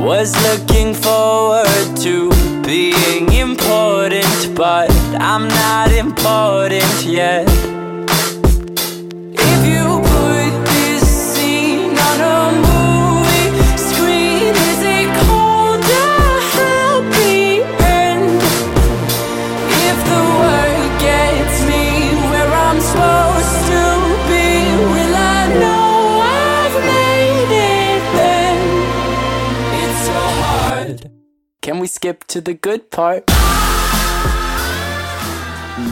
Was looking forward to being important, but I'm not important yet. Skip to the good part?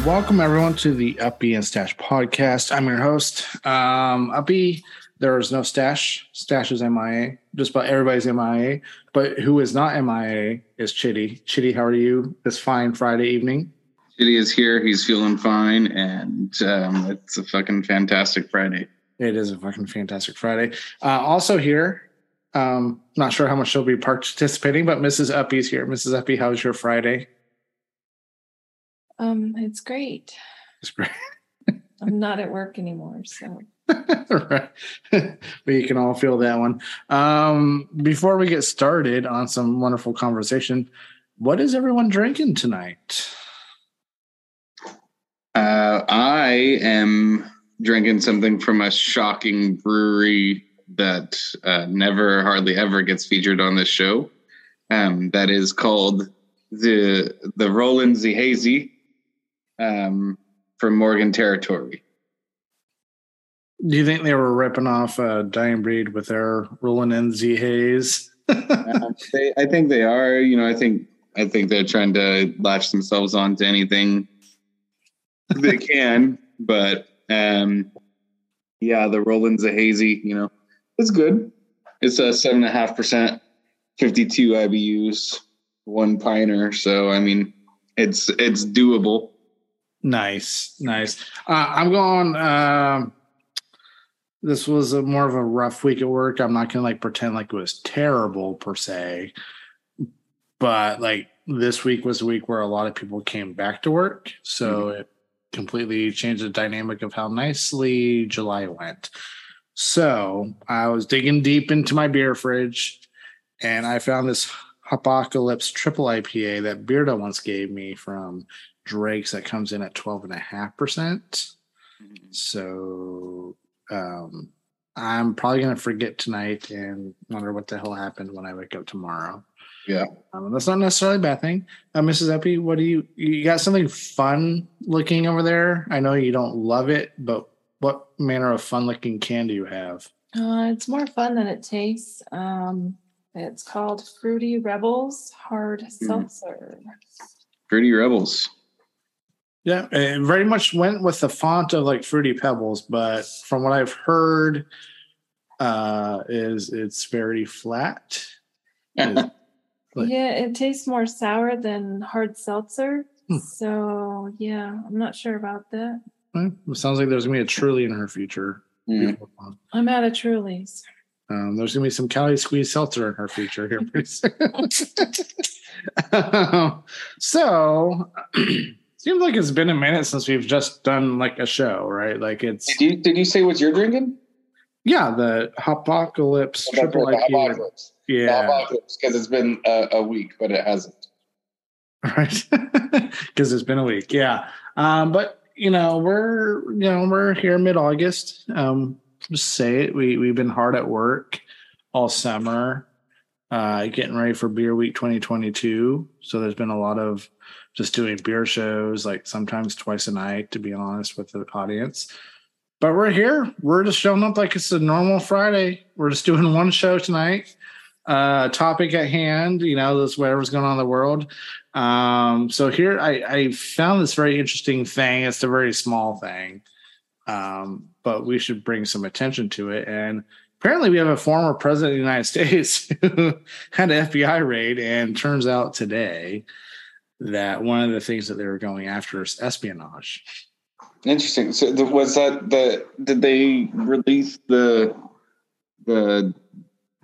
Welcome everyone to the Uppy and Stash podcast. I'm your host. Um, Uppy, there is no stash. Stash is MIA. Just about everybody's MIA. But who is not MIA is Chitty. Chitty, how are you this fine Friday evening? Chitty is here. He's feeling fine, and um, it's a fucking fantastic Friday. It is a fucking fantastic Friday. Uh, also here, um, not sure how much she'll be participating, but Mrs. Uppy's here. Mrs. Uppy, how's your Friday? Um, it's great. It's great. I'm not at work anymore, so right. we can all feel that one. Um, before we get started on some wonderful conversation, what is everyone drinking tonight? Uh, I am drinking something from a shocking brewery that uh, never, hardly ever gets featured on this show. Um, that is called the the Roland Z Hazy um, from Morgan Territory. Do you think they were ripping off uh, Dying Breed with their Roland Z Haze? um, they, I think they are. You know, I think I think they're trying to latch themselves onto anything they can. But um, yeah, the Roland's a hazy. You know, it's good. It's a seven and a half percent, fifty-two IBUs, one piner. So I mean, it's it's doable. Nice, nice. Uh, I'm going. Um, this was a more of a rough week at work. I'm not gonna like pretend like it was terrible per se, but like this week was a week where a lot of people came back to work, so mm-hmm. it completely changed the dynamic of how nicely July went. So I was digging deep into my beer fridge, and I found this Apocalypse Triple IPA that Beardo once gave me from Drake's that comes in at 12.5%. Mm-hmm. So um, I'm probably going to forget tonight and wonder what the hell happened when I wake up tomorrow. Yeah. Um, that's not necessarily a bad thing. Uh, Mrs. Uppy, what do you, you got something fun looking over there? I know you don't love it, but what manner of fun looking can do you have? Uh, it's more fun than it tastes. Um, it's called Fruity Rebels Hard mm. Seltzer. Fruity Rebels. Yeah, it very much went with the font of like Fruity Pebbles, but from what I've heard, uh, is it's very flat. yeah, it tastes more sour than hard seltzer. Hmm. So yeah, I'm not sure about that. It sounds like there's gonna be a Truly in her future. Mm. I'm out of Trulies. Um, there's gonna be some Cali Squeeze seltzer in her future here pretty soon. um, so seems like it's been a minute since we've just done like a show, right? Like it's. Did you did you say what you're drinking? Yeah, the Apocalypse Triple IPA. Apocalypse. Yeah, because it's been a, a, week, but it hasn't. Right, because it's been a week. Yeah, um, but you know we're you know we're here mid August. Um, just say it. We we've been hard at work all summer, uh, getting ready for Beer Week 2022. So there's been a lot of just doing beer shows, like sometimes twice a night, to be honest with the audience. But we're here. We're just showing up like it's a normal Friday. We're just doing one show tonight. Uh, topic at hand, you know, this whatever's going on in the world. Um, so here I, I found this very interesting thing. It's a very small thing, um, but we should bring some attention to it. And apparently, we have a former president of the United States who had an FBI raid, and turns out today that one of the things that they were going after is espionage. Interesting. So the, was that the did they release the the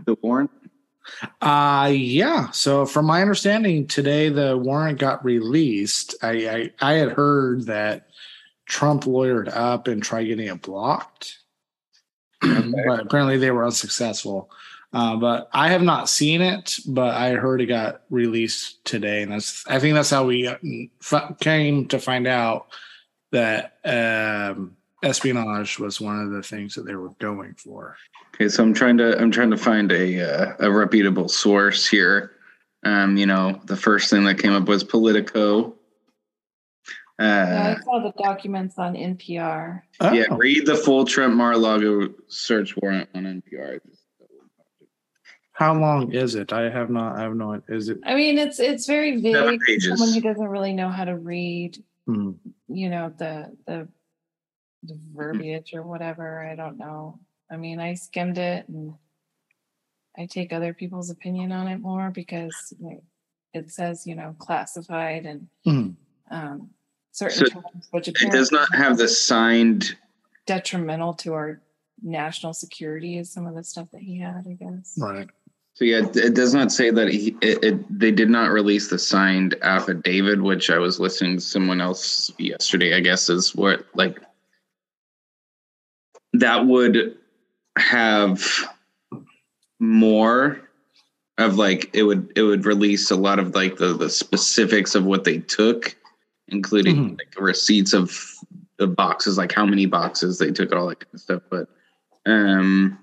the warrant? Uh yeah. So from my understanding, today the warrant got released. I I, I had heard that Trump lawyered up and tried getting it blocked, okay. but apparently they were unsuccessful. Uh, but I have not seen it, but I heard it got released today, and that's I think that's how we uh, came to find out that um, espionage was one of the things that they were going for. Okay, so I'm trying to I'm trying to find a uh, a reputable source here. Um, you know, the first thing that came up was Politico. Uh, Yeah, I saw the documents on NPR. yeah, Oh. read the full Trump Mar-a-Lago search warrant on NPR. How long is it? I have not. I have no. Is it? I mean, it's it's very Seven vague. for. Someone who doesn't really know how to read, hmm. you know, the the the verbiage or whatever. I don't know. I mean, I skimmed it and I take other people's opinion on it more because it says, you know, classified and Mhm. um, certain So terms, which It does not have the signed. detrimental to our national security is some of the stuff that he had, I guess. Right. So yeah, it- it does not say that he. It, it, they did not release the signed affidavit, which I was listening to someone else yesterday. I guess is what like that would have more of like it would it would release a lot of like the the specifics of what they took, including Mhm. like receipts of the boxes, like how many boxes they took, all that kind of stuff. But um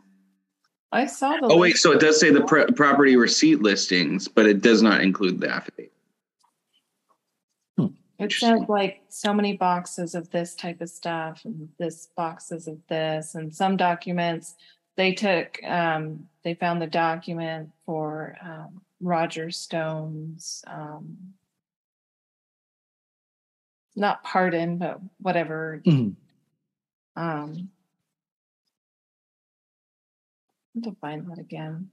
I saw the Oh wait, so it does say the pr- property receipt listings, but it does not include the affidavit. It says like so many boxes of this type of stuff and this boxes of this and some documents they took um they found the document for um Roger Stone's um not pardon but whatever Mhm. um I have to find that again.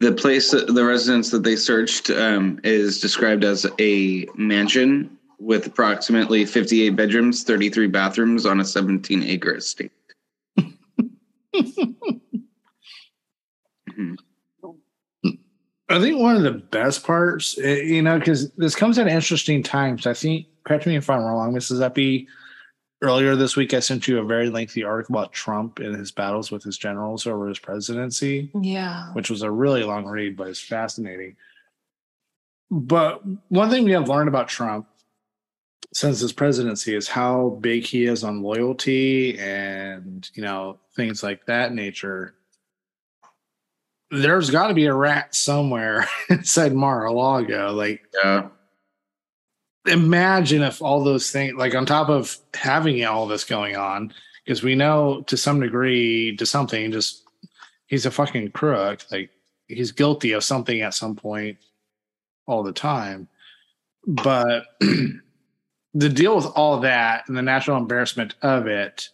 The place, the residence that they searched, um, is described as a mansion with approximately 58 bedrooms, 33 bathrooms on a 17 acre estate. Mhm. I think one of the best parts, eh, you know, because this comes at interesting times. I think, correct me if I'm wrong, Mrs. Uppy. Earlier this week, I sent you a very lengthy article about Trump and his battles with his generals over his presidency, Yeah. which was a really long read, but it's fascinating. But one thing we have learned about Trump since his presidency is how big he is on loyalty and, you know, things like that nature there's got to be a rat somewhere inside Mar-a-Lago. Like, Yeah. imagine if all those things, like, on top of having all this going on, because we know to some degree, to something, just he's a fucking crook. Like, he's guilty of something at some point all the time. But the deal with all that and the national embarrassment of it,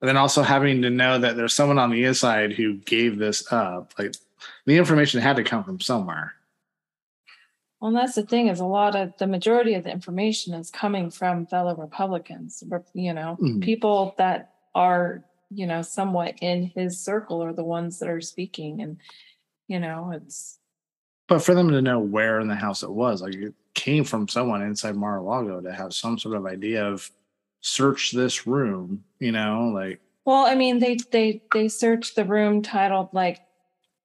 and then also having to know that there's someone on the inside who gave this up, like, the information had to come from somewhere. Well, that's the thing is a lot of the majority of the information is coming from fellow Republicans, you know, Mhm. people that are, you know, somewhat in his circle are the ones that are speaking. And, you know, it's, But for them to know where in the house it was, like it came from someone inside Mar-a-Lago to have some sort of idea of search this room, you know, like well, I mean, they, they, they searched the room titled like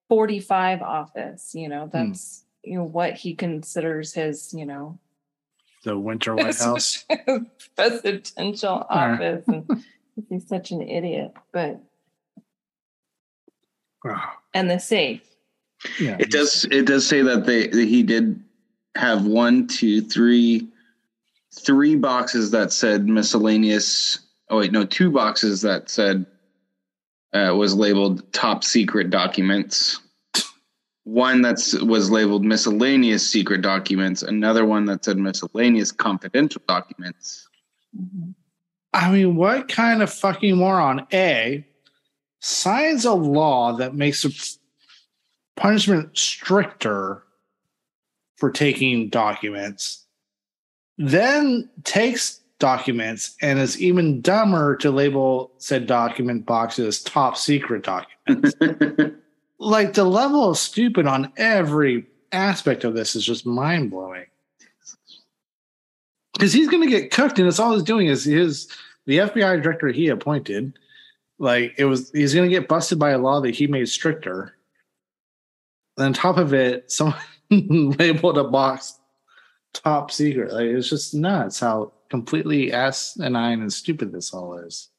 45 office, you know, hmm. that's, you know, what he considers his, you know, the Winter White House. presidential office. And he's such an idiot, but, and the safe. Yeah, It does. It does say that they that he did have one, two, three, three boxes that said miscellaneous. Oh wait, no, two boxes that said uh, was labeled top secret documents. One that's was labeled miscellaneous secret documents. Another one that said miscellaneous confidential documents. I mean, what kind of fucking moron? A signs a law that makes a punishment stricter for taking documents, then takes documents and is even dumber to label said document boxes top secret documents. like the level of stupid on every aspect of this is just mind blowing. Because he's going to get cooked, and it's all he's doing is his the FBI director he appointed. Like it was, he's going to get busted by a law that he made stricter. And on top of it, someone labeled a box top secret. Like it's just nuts how completely asinine and stupid this all is.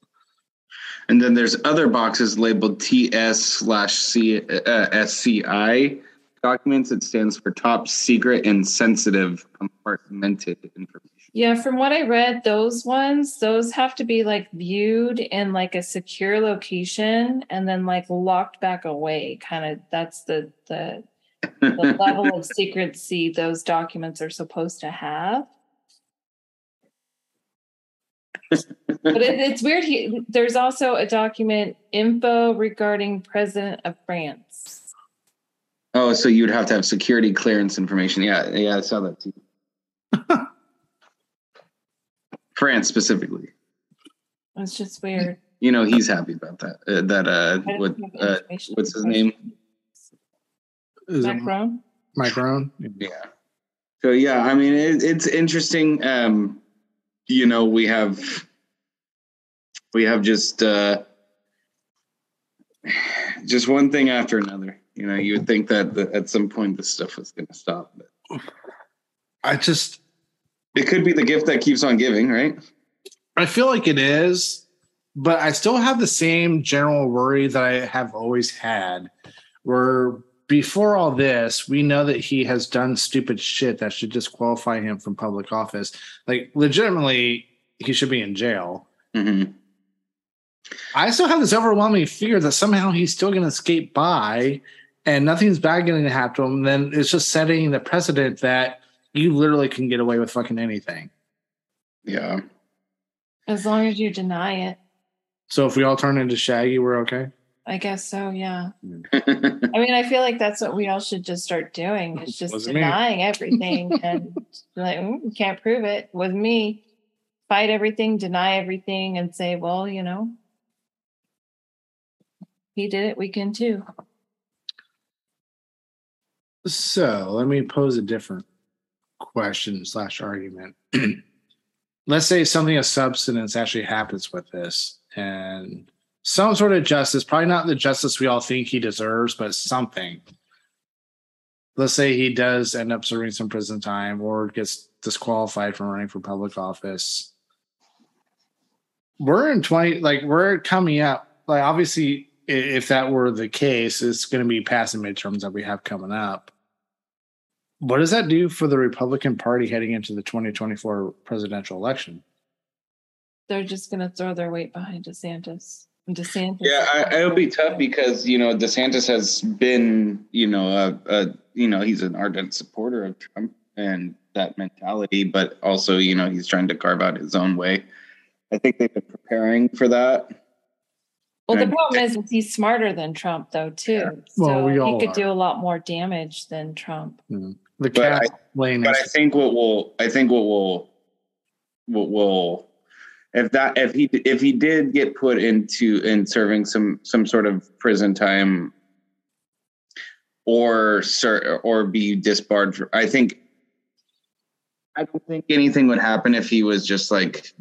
And then there's other boxes labeled TS slash uh, SCI documents. It stands for top secret and sensitive compartmented information. Yeah, from what I read, those ones, those have to be like viewed in like a secure location and then like locked back away. Kind of that's the the, the level of secrecy those documents are supposed to have. but it, it's weird. He, there's also a document info regarding President of France. Oh, so you'd have to have security clearance information. Yeah, yeah, I saw that too. France specifically. It's just weird. You know, he's happy about that. Uh, that uh, what uh, what's his name? Is it Macron. Macron? Yeah. So yeah, I mean, it, it's interesting. Um, you know, we have we have just uh, just one thing after another. You know, you would think that the, at some point this stuff was going to stop, but I just it could be the gift that keeps on giving, right? I feel like it is, but I still have the same general worry that I have always had. Where before all this, we know that he has done stupid shit that should disqualify him from public office. Like, legitimately, he should be in jail. Mm-hmm. I still have this overwhelming fear that somehow he's still going to escape by and nothing's bad going to happen to him. Then it's just setting the precedent that you literally can get away with fucking anything. Yeah. As long as you deny it. So if we all turn into Shaggy, we're okay. I guess so, yeah. I mean, I feel like that's what we all should just start doing. It's just Wasn't me. denying everything and like, mm, can't prove it. With me, fight everything, deny everything, and say, well, you know, he did it, we can too. So let me pose a different question slash argument. Let's say something of substance actually happens with this and some sort of justice, probably not the justice we all think he deserves, but something. Let's say he does end up serving some prison time or gets disqualified from running for public office. We're in 20, like, we're coming up. Like, obviously, if that were the case, it's going to be passing midterms that we have coming up. What does that do for the Republican Party heading into the 2024 presidential election? They're just going to throw their weight behind DeSantis. DeSantis. Yeah, I, it'll be tough because you know DeSantis has been, you know, a, a you know he's an ardent supporter of Trump and that mentality, but also you know he's trying to carve out his own way. I think they've been preparing for that. Well, the problem is, is he's smarter than Trump, though, too. Well, so we he could are. do a lot more damage than Trump. Mm-hmm. The But I- But I think what will, I think what will, what will, if that if he if he did get put into in serving some some sort of prison time or sir or be disbarred for, I think I don't think anything would happen if he was just like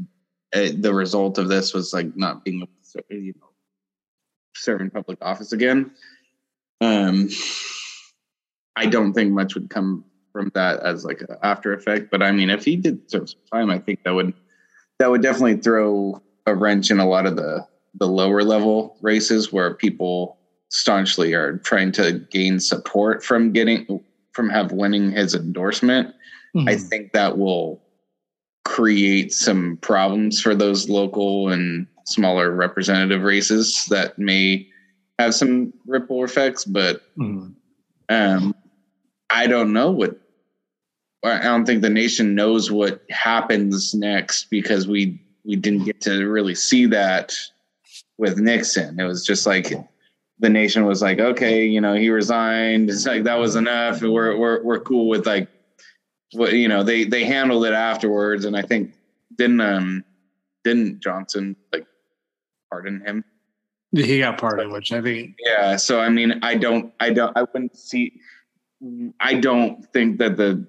uh, the result of this was like not being able to you know serve in public office again. Um, I don't think much would come from that as like an after effect. But I mean, if he did serve some time, I think that would that would definitely throw a wrench in a lot of the the lower level races where people staunchly are trying to gain support from getting from have winning his endorsement. I Mhm. think that will create some problems for those local and smaller representative races that may have some ripple effects, but Mhm. um, I don't know what. I don't think the nation knows what happens next because we we didn't get to really see that with Nixon. It was just like the nation was like, okay, you know, he resigned. It's like that was enough. We're we're we're cool with like what you know. They they handled it afterwards, and I think didn't um didn't Johnson like pardon him? He got pardoned, which I think Yeah. So I mean, I don't, I don't, I wouldn't see. I don't think that the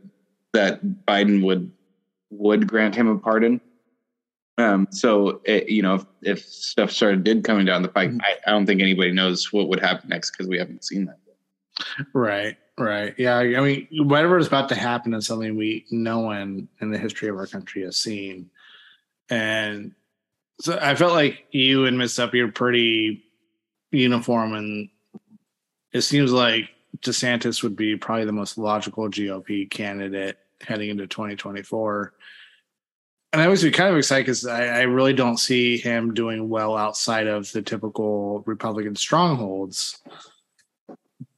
that Biden would would grant him a pardon. Um. So it, you know, if, if stuff started did coming down the pike, I, I don't think anybody knows what would happen next because we haven't seen that. Yet. Right, right. Yeah, I mean, whatever is about to happen is something we no one in the history of our country has seen. And so I felt like you and Mrs. Uppy are pretty uniform, and it seems like DeSantis would be probably the most logical GOP candidate heading into 2024. And I was kind of excited because I, I really don't see him doing well outside of the typical Republican strongholds.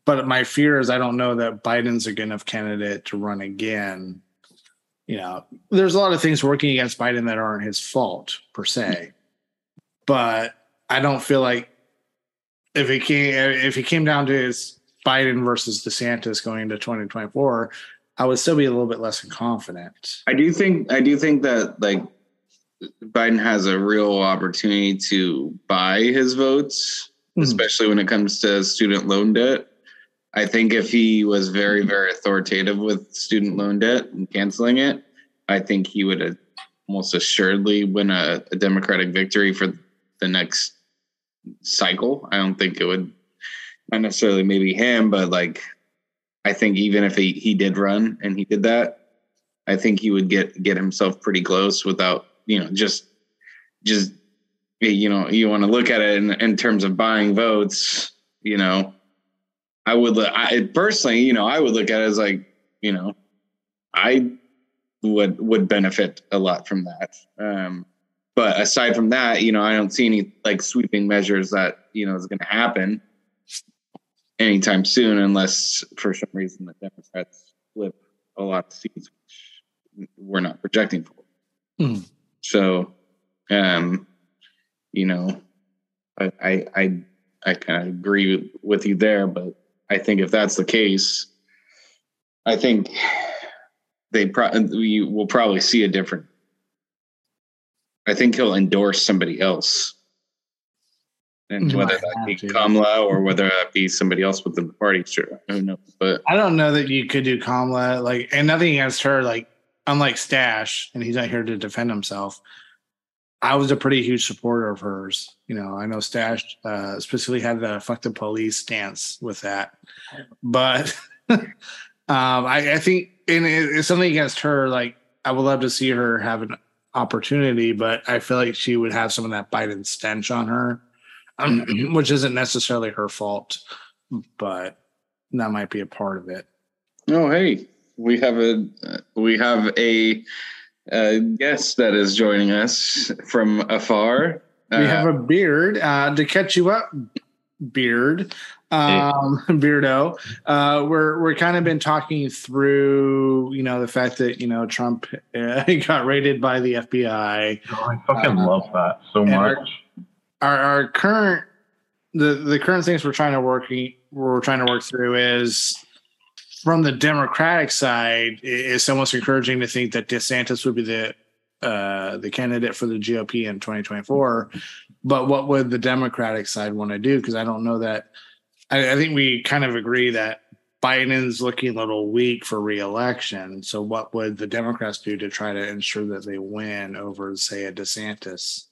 But my fear is I don't know that Biden's a good enough candidate to run again. You know, there's a lot of things working against Biden that aren't his fault per se. But I don't feel like if he came if he came down to his Biden versus DeSantis going into 2024, I would still be a little bit less confident. I do think I do think that like Biden has a real opportunity to buy his votes, Mhm. especially when it comes to student loan debt. I think if he was very, very authoritative with student loan debt and canceling it, I think he would almost assuredly win a, a Democratic victory for the next cycle. I don't think it would not necessarily maybe him, but like I think even if he, he did run and he did that, I think he would get get himself pretty close without you know just just you know you want to look at it in, in terms of buying votes. You know, I would I personally, you know, I would look at it as like you know, I would would benefit a lot from that. Um, but aside from that, you know, I don't see any like sweeping measures that you know is going to happen anytime soon, unless for some reason the Democrats flip a lot of seats, which we're not projecting for. Hmm. So, um, you know, I I I, I kind of agree with you there, but I think if that's the case, I think they pro- we will probably see a different. I think he'll endorse somebody else. And He whether that be to. Kamala or whether that be somebody else within the party, sure, who knows? But I don't know that you could do Kamala like, and nothing against her. Like, unlike Stash, and he's not here to defend himself. I was a pretty huge supporter of hers. You know, I know Stash uh, specifically had the "fuck the police" stance with that, but um, I, I think and it, it's something against her. Like, I would love to see her have an opportunity, but I feel like she would have some of that Biden stench on her, um, which isn't necessarily her fault, but that might be a part of it. oh, hey, we have a uh, we have a, uh guest that is joining us from afar. we have a beard uh, to catch you up, beard, um, beardo. Uh, we're we're kind of been talking through, you know, the fact that you know Trump uh, got raided by the FBI. Oh, I fucking Uh, love that so and much. Our our current the the current things we're trying to work we're trying to work through is from the Democratic side. i- It's almost encouraging to think that DeSantis would be the uh, the candidate for the GOP in 2024. But what would the Democratic side want to do? Because I don't know that. I, I think we kind of agree that Biden's looking a little weak for reelection. So what would the Democrats do to try to ensure that they win over, say, a DeSantis?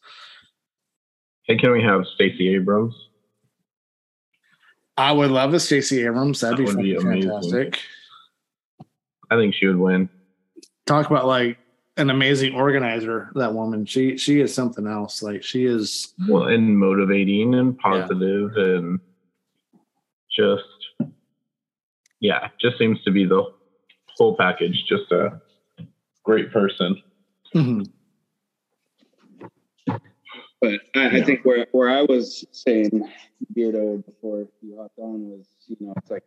Hey, can we have Stacey Abrams? I would love a Stacey Abrams. That'd That be, would be fantastic. I think she would win. Talk about like an amazing organizer. That woman, she she is something else. Like she is. Well, and motivating and positive and just, yeah, just seems to be the whole package. Just a great person. Mhm. But I, I think where where I was saying Beardo before you hopped on was, you know, it's like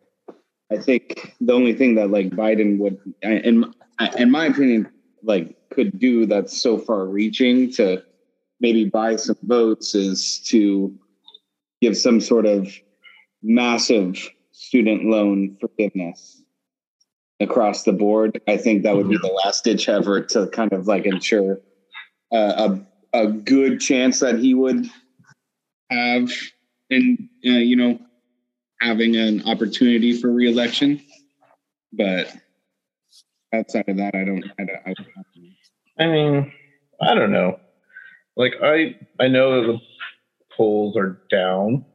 I think the only thing that like Biden would, in in my opinion, like could do that's so far reaching to maybe buy some votes is to give some sort of massive student loan forgiveness across the board. I think that would be the last ditch effort to kind of like ensure uh, a a good chance that he would have in uh, you know having an opportunity for reelection but outside of that i don't i don't, I don't I mean, I don't know. Like I, I know that the polls are down,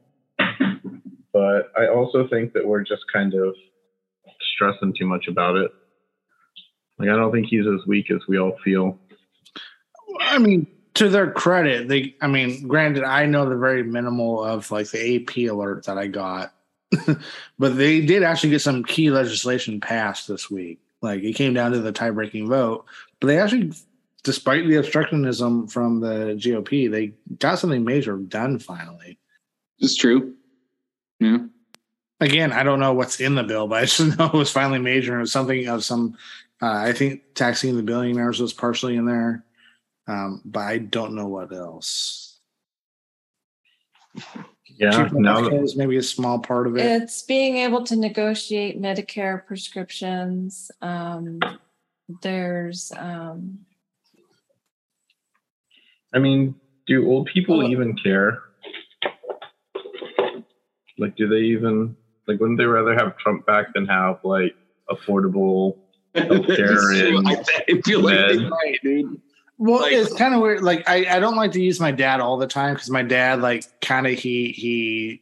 but I also think that we're just kind of stressing too much about it. Like I don't think he's as weak as we all feel. I mean, to their credit, they. I mean, granted, I know the very minimal of like the AP alert that I got, but they did actually get some key legislation passed this week. Like it came down to the tie-breaking vote, but they actually, despite the obstructionism from the GOP, they got something major done finally. It's true. Yeah. Again, I don't know what's in the bill, but I just know it was finally major. and It was something of some. Uh, I think taxing the billionaires was partially in there, um, but I don't know what else. Yeah, Cheap now healthcare that, is maybe a small part of it. It's being able to negotiate Medicare prescriptions. Um, there's, um, I mean, do old people Well- even care? Like, do they even like? Wouldn't they rather have Trump back than have like affordable? Healthcare and I feel like they're right, dude. Well, Like- it's kind of weird. Like I, I don't like to use my dad all the time because my dad, like, kind of he he.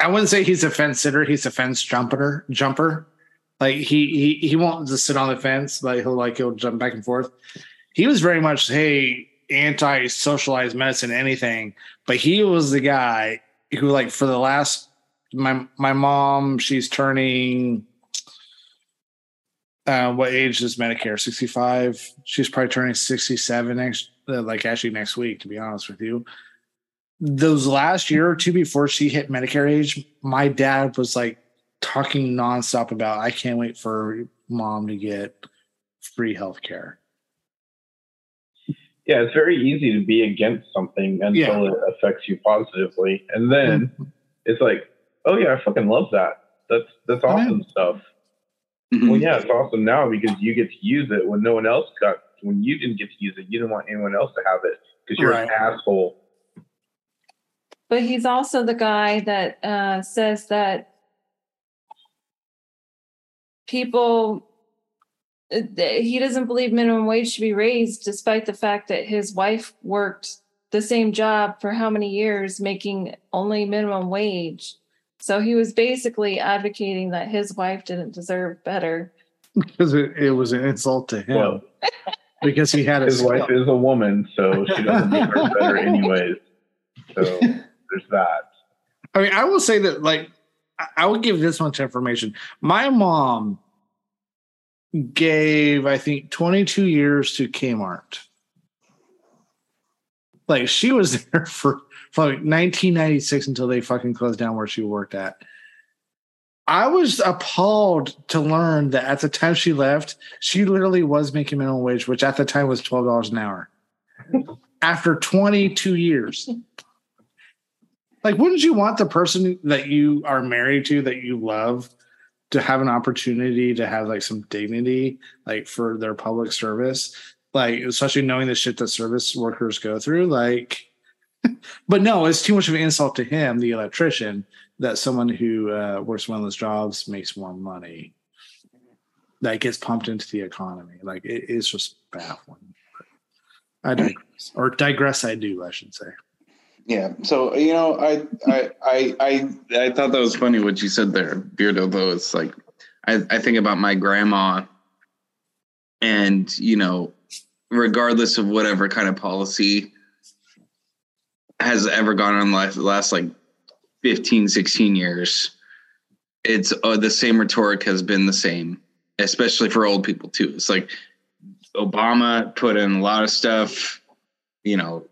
I wouldn't say he's a fence sitter. He's a fence jumper. Jumper, like he he he won't just sit on the fence. but he'll like he'll jump back and forth. He was very much hey anti socialized medicine anything, but he was the guy who like for the last my my mom she's turning uh, what age is Medicare? 65. She's probably turning 67 next, uh, like actually next week, to be honest with you. Those last year or two before she hit Medicare age, my dad was like talking nonstop about, I can't wait for mom to get free health care. Yeah, it's very easy to be against something until Yeah. it affects you positively, and then it's like, oh yeah, I fucking love that. That's that's awesome stuff. Mhm. Well, yeah, it's awesome now because you get to use it when no one else got. When you didn't get to use it, you didn't want anyone else to have it because you're an asshole. but he's also the guy that uh, says that people uh, that he doesn't believe minimum wage should be raised despite the fact that his wife worked the same job for how many years making only minimum wage so he was basically advocating that his wife didn't deserve better Because it, it was an insult to him Well, because he had his wife is a woman, so she doesn't deserve better anyways. So there's that. I mean, I will say that, like, I- I will give this much information. My mom gave, I think, 22 years to Kmart. Like, she was there for, for 1996 until they fucking closed down where she worked at. I was appalled to learn that at the time she left, she literally was making minimum wage, which at the time was $12 an hour. After 22 years. Like, wouldn't you want the person that you are married to, that you love, to have an opportunity to have like some dignity, like for their public service? Like, especially knowing the shit that service workers go through. Like, but no, it's too much of an insult to him, the electrician, that someone who uh, works one of those jobs makes more money. That gets pumped into the economy. Like, it is just baffling. I digress, or digress. I do, I should say. Yeah. So you know, I I I I I thought that was funny what you said there, Beardo. Though it's like I I think about my grandma, and you know, regardless of whatever kind of policy has ever gone on last last like 15, 16 years, it's uh, the same rhetoric has been the same, especially for old people too. It's like Obama put in a lot of stuff you know,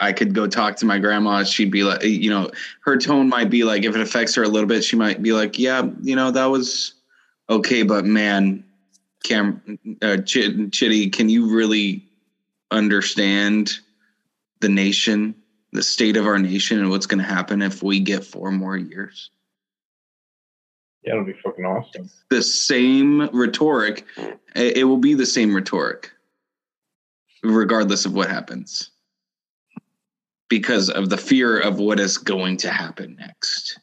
I could go talk to my grandma. She'd be like, you know, her tone might be like, if it affects her a little bit, she might be like, yeah, you know, that was okay, but man, Cam, uh, Ch- Chitty, can you really understand the nation, the state of our nation, and what's going to happen if we get four more years? Yeah, it'll be fucking awesome. The same rhetoric, it it will be the same rhetoric, regardless of what happens because of the fear of what is going to happen next.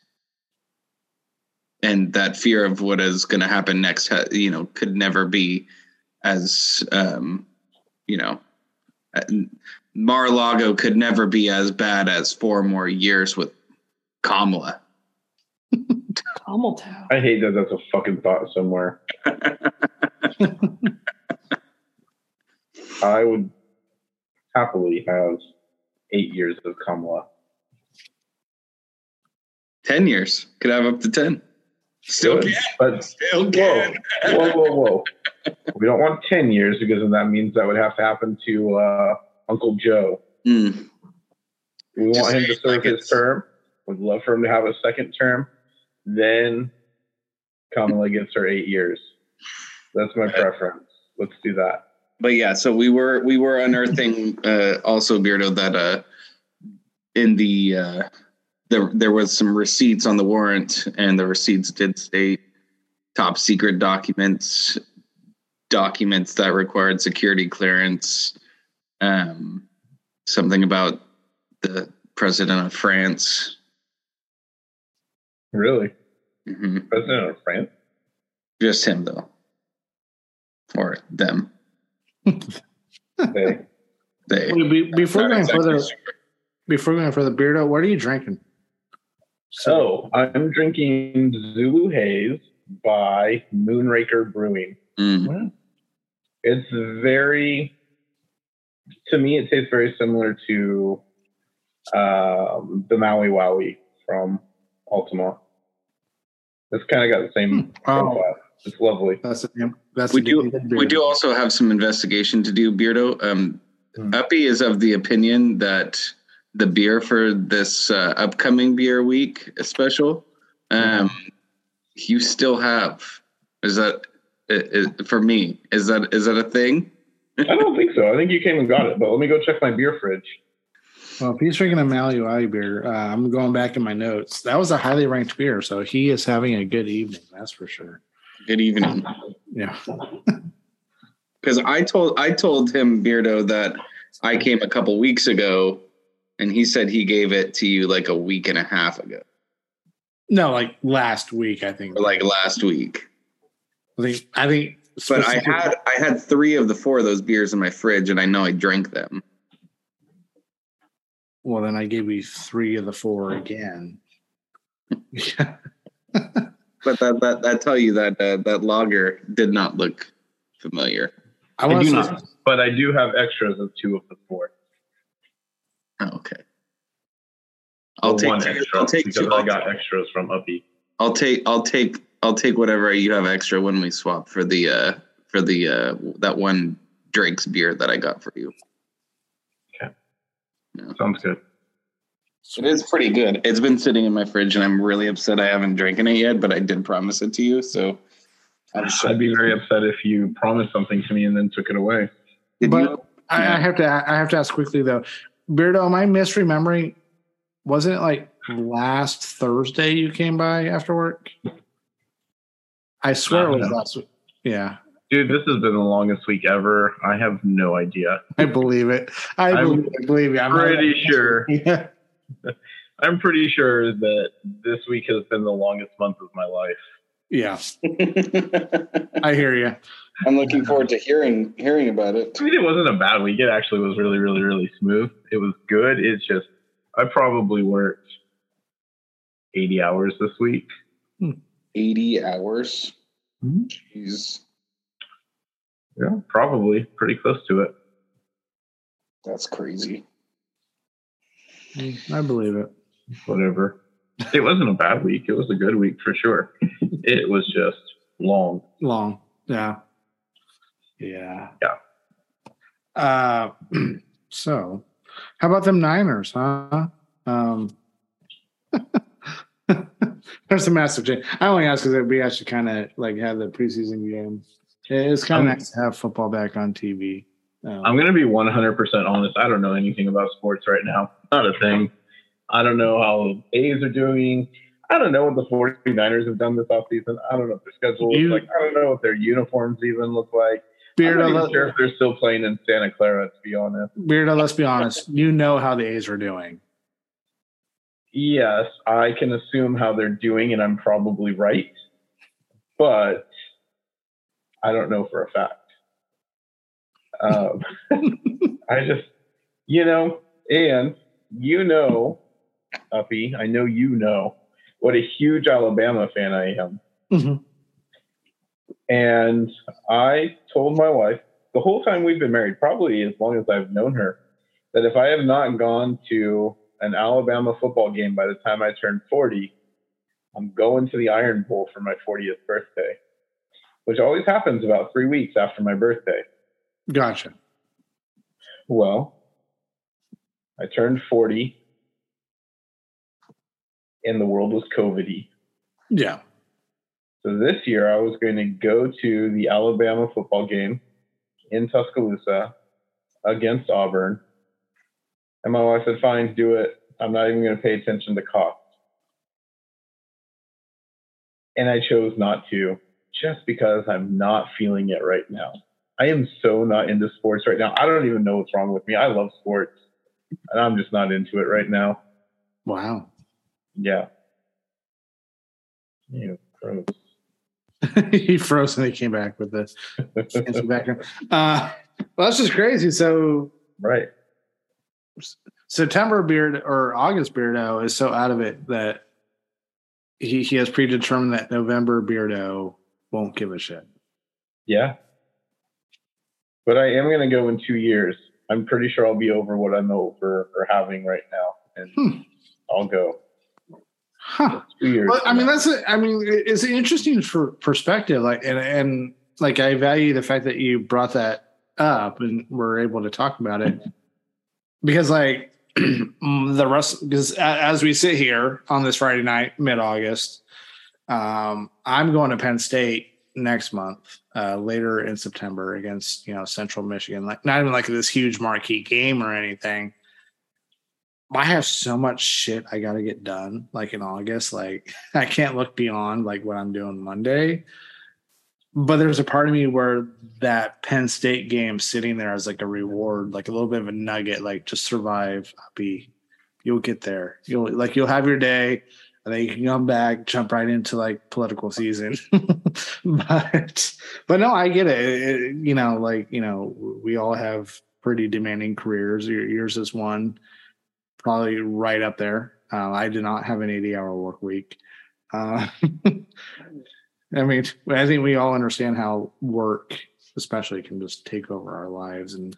And that fear of what is going to happen next, you know, could never be as, um, you know, Mar-a-Lago could never be as bad as four more years with Kamala. Camel toe. I hate that that's a fucking thought somewhere. I would happily have eight years of Kamala. 10 years. Could have up to 10. Still Good, can. But Still whoa, can. whoa, whoa, whoa. we don't want 10 years because then that means that would have to happen to uh, Uncle Joe. Mm. We Just want him to serve like his term. Would love for him to have a second term. Then Kamala gets her eight years. That's my preference. Let's do that. But yeah, so we were we were unearthing uh, also Beardo that uh, in the uh, there there was some receipts on the warrant, and the receipts did state top secret documents, documents that required security clearance, um, something about the president of France. Really? hmm President of France? Just him though, or them. They, They. Wait, be- before going exactly further, sure. before going further, Beardo, what are you drinking? so I'm drinking Zulu Haze by Moonraker Brewing. Mm. It's very, to me, it tastes very similar to um, the Maui Wowie from Ultima. It's kind of got the same Oh, profile. It's lovely. that's a damn. That's We a do- We do also have some investigation to do, Beardo. Um, Hmm. Uppy is of the opinion that the beer for this uh, upcoming beer week special, um, you still have. Is that i- i- for me? Is that is that a thing? I don't think so. I think you came and got it, but let me go check my beer fridge. Well, if he's drinking a Maui beer, uh, I'm going back in my notes. That was a highly ranked beer, so he is having a good evening. That's for sure. Good evening. Yeah. Because I told I told him Beardo that I came a couple weeks ago, and he said he gave it to you like a week and a half ago, No, like last week, I think. or like last week. I think. I think. But I had I had three of the four of those beers in my fridge, and I know I drank them. Well, then I gave you three of the four again. Yeah. But that that that tell you that uh, that logger did not look familiar. I I do to not, but I do have extras of two of the four. Oh, okay. I'll Well, take one two, extra I'll take because two, I I'll, got extras from Uppy. I'll take I'll take I'll take whatever you have extra when we swap for the uh for the uh that one Drake's beer that I got for you. Okay. Sounds good. It is pretty good. It's been sitting in my fridge, and I'm really upset I haven't drinking it yet. But I did promise it to you, so I'm sure. I'd be very upset if you promised something to me and then took it away. Did But you- I, I have to. I have to ask quickly though, Beardo. Am I misremembering? Wasn't it like last Thursday you came by after work? I swear it was No. last week. Yeah, Dude, this has been the longest week ever. I have no idea. I believe it. I I'm believe, I believe you. I'm pretty sure. Yeah. I'm pretty sure that this week has been the longest month of my life. yeah, I hear you. I'm looking forward to hearing hearing about it. I mean, it wasn't a bad week. It actually was really, really, really smooth. It was good. It's just, I probably worked 80 hours this week. Hmm. 80 hours. Mhm. Jeez, Yeah, probably pretty close to it. that's crazy. I believe it. Whatever. It wasn't a bad week. It was a good week for sure. It was just long. Long. Yeah. Yeah. Yeah. Uh, so, how about them Niners, huh? Um, there's a massive change. I only ask because we actually kind of like had the preseason game. It's kind of nice to have football back on TV. Um, I'm going to be 100% honest. I don't know anything about sports right now. Not a thing. I don't know how A's are doing. I don't know what the 49ers have done this offseason. I don't know what their schedule looks like. I don't know what their uniforms even look like. I'm not even sure if they're still playing in Santa Clara, to be honest. Beardo, let's be honest. You know how the A's are doing. Yes, I can assume how they're doing, and I'm probably right. But I don't know for a fact. Um, I just, you know, and you know, Uppy, I know you know what a huge Alabama fan I am. Mhm. And I told my wife the whole time we've been married, probably as long as I've known her, that if I have not gone to an Alabama football game by the time I turn 40, I'm going to the Iron Bowl for my 40th birthday, which always happens about three weeks after my birthday. Gotcha. Well, I turned 40 and the world was COVID Yeah. So this year I was going to go to the Alabama football game in Tuscaloosa against Auburn. And my wife said, fine, do it. I'm not even going to pay attention to cost. And I chose not to just because I'm not feeling it right now. I am so not into sports right now. I don't even know what's wrong with me. I love sports and I'm just not into it right now. Wow. Yeah. Yeah, gross. he froze and he came back with this background. Uh, well, that's just crazy. So right. September beard or August beardo is so out of it that he, he has predetermined that November beardo won't give a shit. Yeah. But I am going to go in two years. I'm pretty sure I'll be over what I'm over or having right now. And Hmm. I'll go. Huh. Two years. Well, I mean, that's a, I mean, it's an interesting for perspective. Like, and, and like, I value the fact that you brought that up and we're able to talk about it because, like, the rest, because as we sit here on this Friday night, mid August, um, I'm going to Penn State next month, uh, later in September against, you know, Central Michigan. Like, not even like this huge marquee game or anything. I have so much shit I got to get done like in August. Like I can't look beyond like what I'm doing Monday. But there's a part of me where that Penn State game sitting there as like a reward, like a little bit of a nugget, like just survive. Be, you'll get there. You'll like you'll have your day, and then you can come back, jump right into like political season. but but no, I get it. It- You know, like you know, we all have pretty demanding careers. Your- Yours is one probably right up there. Uh, I did not have an 80 hour work week. Uh, I mean, I think we all understand how work, especially, can just take over our lives and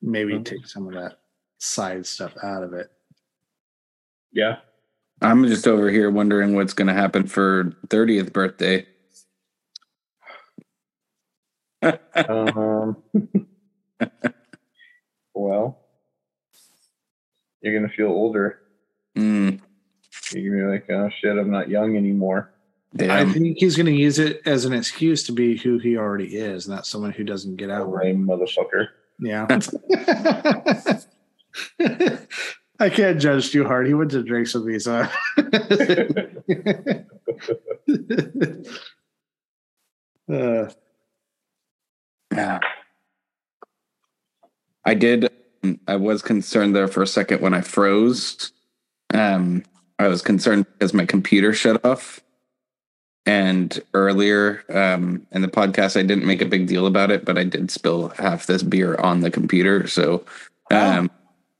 maybe Mhm. take some of that side stuff out of it. yeah. I'm just over here wondering what's going to happen for 30th birthday. Um, well, you're going to feel older. Mm, You're going to be like, oh shit, I'm not young anymore. I think he's going to use it as an excuse to be who he already is, not someone who doesn't get out. Lame motherfucker. Yeah. I can't judge too hard. He went to drinks with me, so. uh, Yeah. I did. um, I was concerned there for a second when I froze. Um, I was concerned because my computer shut off. And earlier um, in the podcast, I didn't make a big deal about it, but I did spill half this beer on the computer. So um,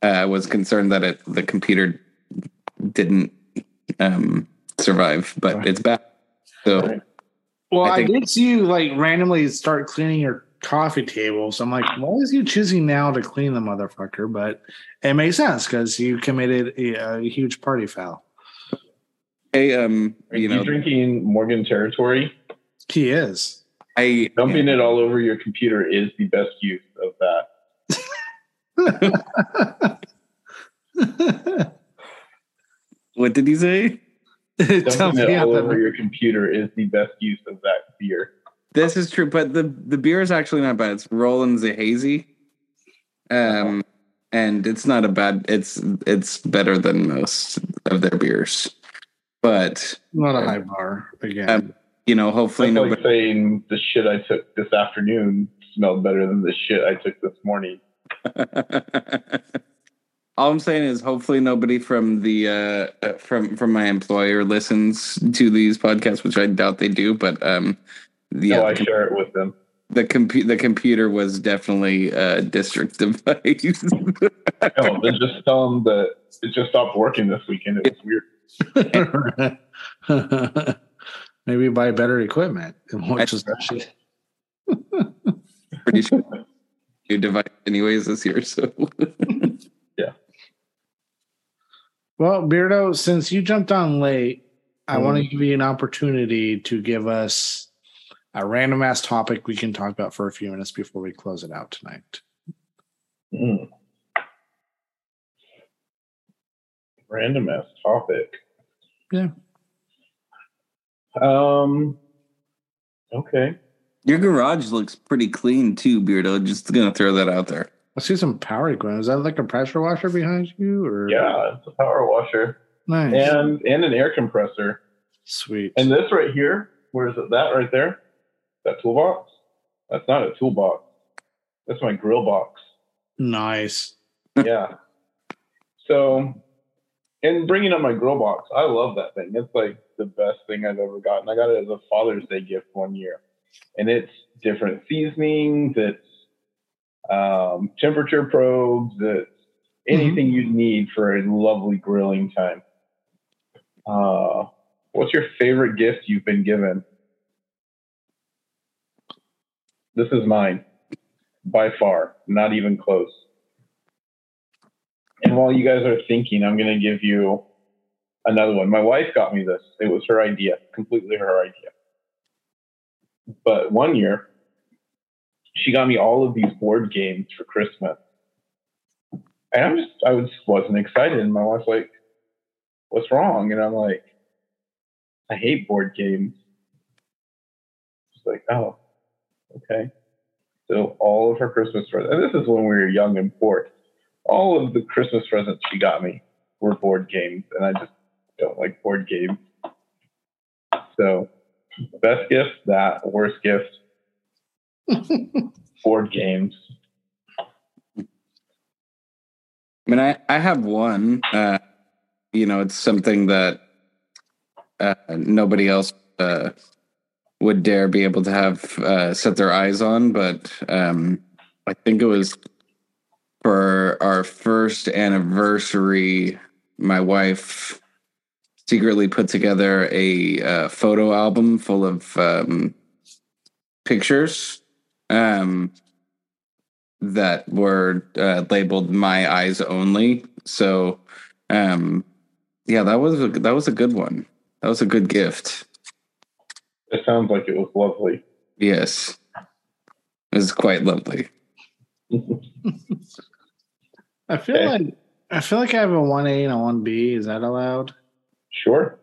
I was concerned that it, the computer didn't um, survive, but it's back. So Right. well, I, I did see you like randomly start cleaning your coffee table. So I'm like, why is you choosing now to clean the motherfucker? But it makes sense because you committed a, a huge party foul. I, um, Are you you, know, drinking Morgan territory? He is. I Dumping it all over your computer is the best use of that. What did he say? Tell Dumping me it all over your computer is the best use of that beer. This is true, but the the beer is actually not bad. It's Roland's a hazy, um, and it's not a bad. It's it's better than most of their beers, but Not a high bar again. Um, you know, hopefully That's like nobody. saying the shit I took this afternoon smelled better than the shit I took this morning. All I'm saying is, hopefully, nobody from the uh, uh, from from my employer listens to these podcasts, which I doubt they do. But um, yeah, so I the, com- share it with them. the, compu- the computer was definitely a district device. No, then just tell them that it just stopped working this weekend. It was weird. Maybe buy better equipment and watch I- this shit. Pretty sure new device anyways this year. So yeah. Well, Beardo, since you jumped on late, I want to give you an opportunity to give us a random ass topic we can talk about for a few minutes before we close it out tonight. Mm. Random ass topic. Yeah. Um. Okay. your garage looks pretty clean too, Beardo. Just gonna throw that out there. I see some power equipment. Is that like a pressure washer behind you, or Yeah, it's a power washer nice, and and an air compressor. sweet? And this right here, where is it? That right there, that toolbox. That's not a toolbox. That's my grill box. nice. yeah. So, and bringing up my grill box, I love that thing. It's like the best thing I've ever gotten. I got it as a Father's Day gift one year, and it's different seasonings. It's um, temperature probes. It's anything you need for a lovely grilling time. Uh, what's your favorite gift you've been given? This is mine, by far, not even close. And while you guys are thinking, I'm going to give you another one. My wife got me this. It was her idea, completely her idea. But one year, she got me all of these board games for Christmas. And I'm just, I was, wasn't excited. And my wife's like, what's wrong? And I'm like, I hate board games. She's like, oh, okay. So all of her Christmas presents, and this is when we were young and poor, all of the Christmas presents she got me were board games, and I just don't like board games. So, best gift, that. Worst gift, board games. I mean, I, I have one. Uh, you know, it's something that uh, nobody else uh, would dare be able to have uh, set their eyes on. But um, I think it was for our first anniversary. My wife secretly put together a uh, photo album full of um, pictures. Um, that were uh, labeled "My Eyes Only." So, um, yeah, that was a, that was a good one. That was a good gift. It sounds like it was lovely. Yes, it was quite lovely. I feel Okay. like I feel like I have a one A and a one B. Is that allowed? Sure.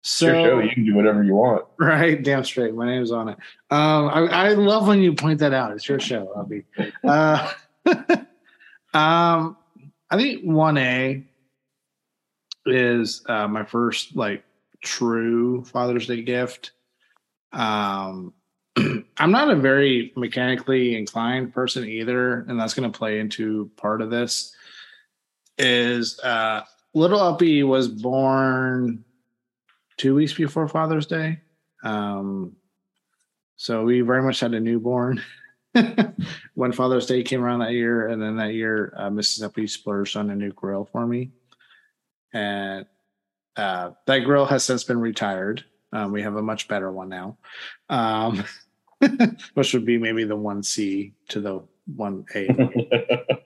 It's So your show. You can do whatever you want. Right, damn straight. My name's on it. Um, I, I love when you point that out. It's your show, Abby. Uh, um, I think one A is uh, my first like true Father's Day gift. Um, I'm not a very mechanically inclined person either, and that's going to play into part of this. Is uh, little Uppy was born two weeks before Father's Day. Um, so we very much had a newborn when Father's Day came around that year, and then that year uh, Mrs. Uppy splurged on a new grill for me, and uh, that grill has since been retired. Um, we have a much better one now, um, which would be maybe the one C to the one A.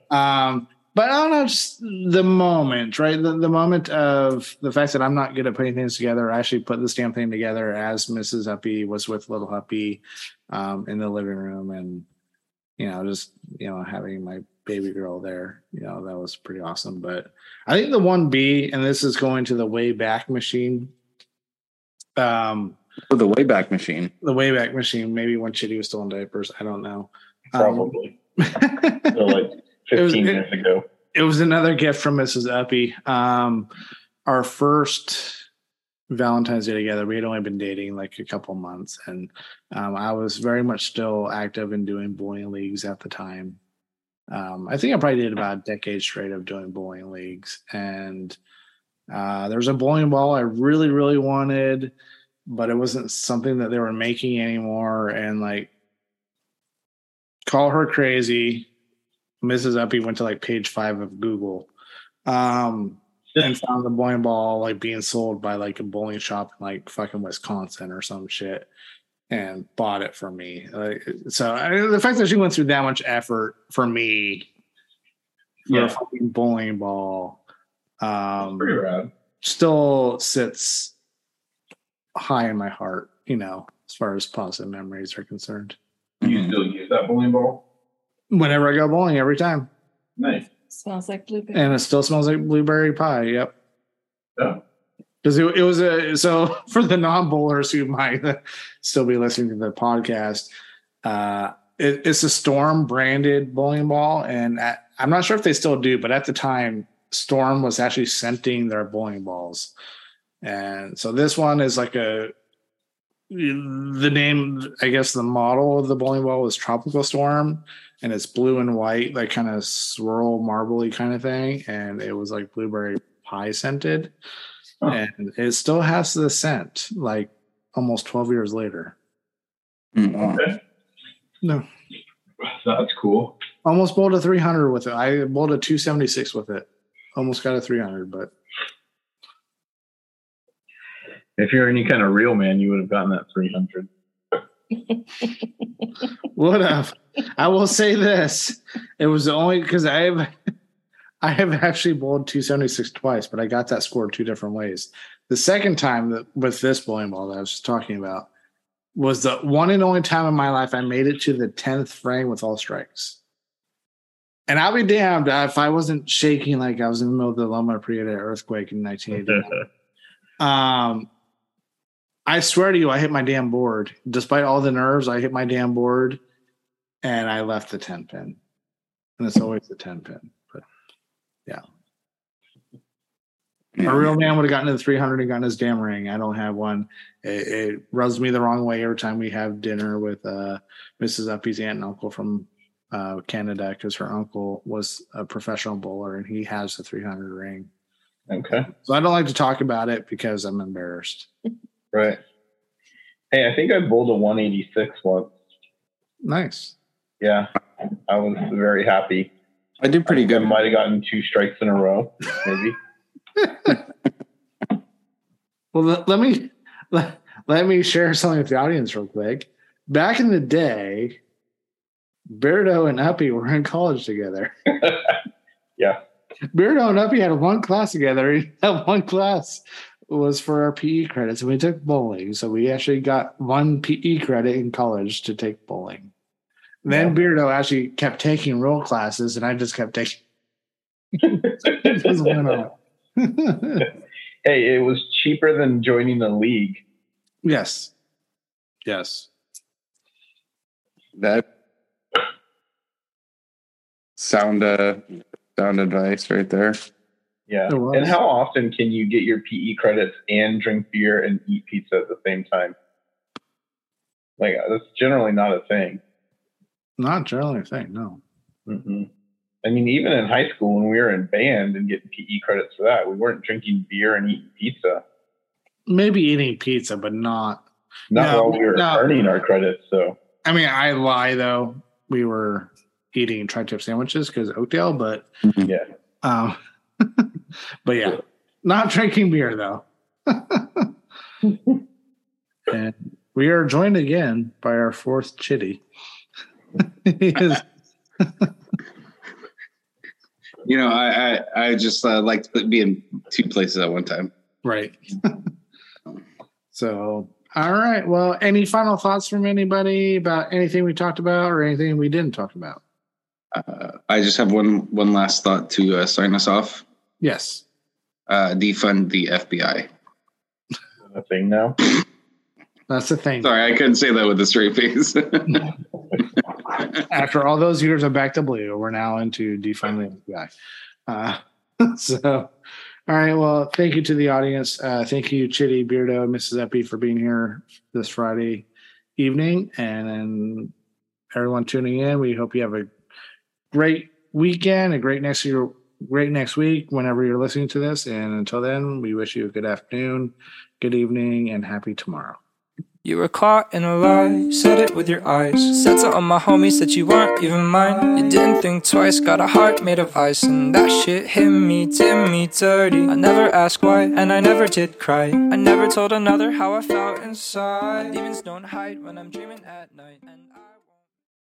Um, but I don't know, just the moment, right? The, the moment of the fact that I'm not good at putting things together. I actually put this damn thing together as Mrs. Uppy was with little Uppy um, in the living room, and you know, just you know, having my baby girl there, you know, that was pretty awesome. But I think the one B, and this is going to the way back Machine. Um, For the Wayback Machine. the Wayback Machine, maybe when Chitty was still in diapers. I don't know. Um, Probably. So like It was- 15 it- ago. it was another gift from Mrs. Uppy. Um, our first Valentine's Day together, we had only been dating like a couple months, and um, I was very much still active in doing bowling leagues at the time. Um, I think I probably did about a decade straight of doing bowling leagues, and uh, there was a bowling ball I really, really wanted, but it wasn't something that they were making anymore. And like, call her crazy. Mrs. Uppy went to like page five of Google. Um, and found the bowling ball like being sold by like a bowling shop in like fucking Wisconsin or some shit, and bought it for me. Like, so I, the fact that she went through that much effort for me for Yeah. a fucking bowling ball, um, Pretty rad. still sits high in my heart. You know, as far as positive memories are concerned. You still use that bowling ball? Whenever I go bowling, every time, Nice. Smells like blueberry. and it still smells like blueberry pie. Yep. Oh, because it, it was a so for the non-bowlers who might still be listening to the podcast uh it, it's a storm branded bowling ball and at, i'm not sure if they still do but at the time storm was actually scenting their bowling balls and so this one is like a the name i guess the model of the bowling ball was tropical storm and it's blue and white like kind of swirl marbly kind of thing and it was like blueberry pie scented Huh. and it still has the scent like almost 12 years later Mhm. okay. no That's cool. almost bowled a 300 with it i bowled a 276 with it almost got a 300 but If you're any kind of real man, you would have gotten that 300. would have. I will say this. It was the only because i've i have actually bowled 276 twice but i got that score two different ways. The second time that with this bowling ball that i was just talking about was the one and only time in my life i made it to the 10th frame with all strikes. And i'll be damned if i wasn't shaking like i was in the middle of the loma prieta earthquake in 1989 um, I swear to you, I hit my damn board. Despite all the nerves, I hit my damn board, and I left the ten pin. And it's always the ten pin. But Yeah. a real man would have gotten to the three hundred and gotten his damn ring. I don't have one. It, it rubs me the wrong way every time we have dinner with uh, Mrs. Uppy's aunt and uncle from uh, Canada because her uncle was a professional bowler and he has the three hundred ring. okay. So I don't like to talk about it because I'm embarrassed. Right. Hey, I think I bowled a 186 once. Nice. Yeah. I was very happy. I did pretty I good. might have gotten two strikes in a row, maybe. Well, let, let me let, let me share something with the audience real quick. Back in the day, Beardo and Uppy were in college together. yeah. Beardo and Uppy had one class together. That one class was for our PE credits, and we took bowling. So we actually got one PE credit in college to take bowling. Then Beardo actually kept taking real classes, and I just kept taking. Just went on. Hey, it was cheaper than joining the league. yes, yes. That sound uh sound advice right there. Yeah. And how often can you get your PE credits and drink beer and eat pizza at the same time? Like, that's generally not a thing. Not generally a thing, no. hmm I mean, even in high school when we were in band and getting PE credits for that, we weren't drinking beer and eating pizza. Maybe eating pizza, but not. Not No, while we were no. earning our credits. So, I mean, I lie though. We were eating tri-tip sandwiches because Oakdale, but yeah. um, but yeah, not drinking beer though. and we are joined again by our fourth chitty. is You know, I I, I just uh, like to be in two places at one time. right. so, all right. Well, any final thoughts from anybody about anything we talked about or anything we didn't talk about? Uh, I just have one one last thought to uh, sign us off. Yes. Uh, defund the FBI. A thing now. That's the thing. Sorry, I couldn't say that with a straight face. after all those years of back to blue, we're now into defunding the FBI. Uh, so, all right. Well, thank you to the audience. Uh, thank you, Chitty, Beardo, and Mrs. Uppy for being here this Friday evening, and then everyone tuning in. We hope you have a great weekend, a great next year, great next week, whenever you're listening to this. And until then, we wish you a good afternoon, good evening, and happy tomorrow. You were caught in a lie, said it with your eyes. Said to all my homies that you weren't even mine. You didn't think twice, got a heart made of ice. And that shit hit me, did me dirty. I never asked why, and I never did cry. I never told another how I felt inside. Demons don't hide when I'm dreaming at night. And I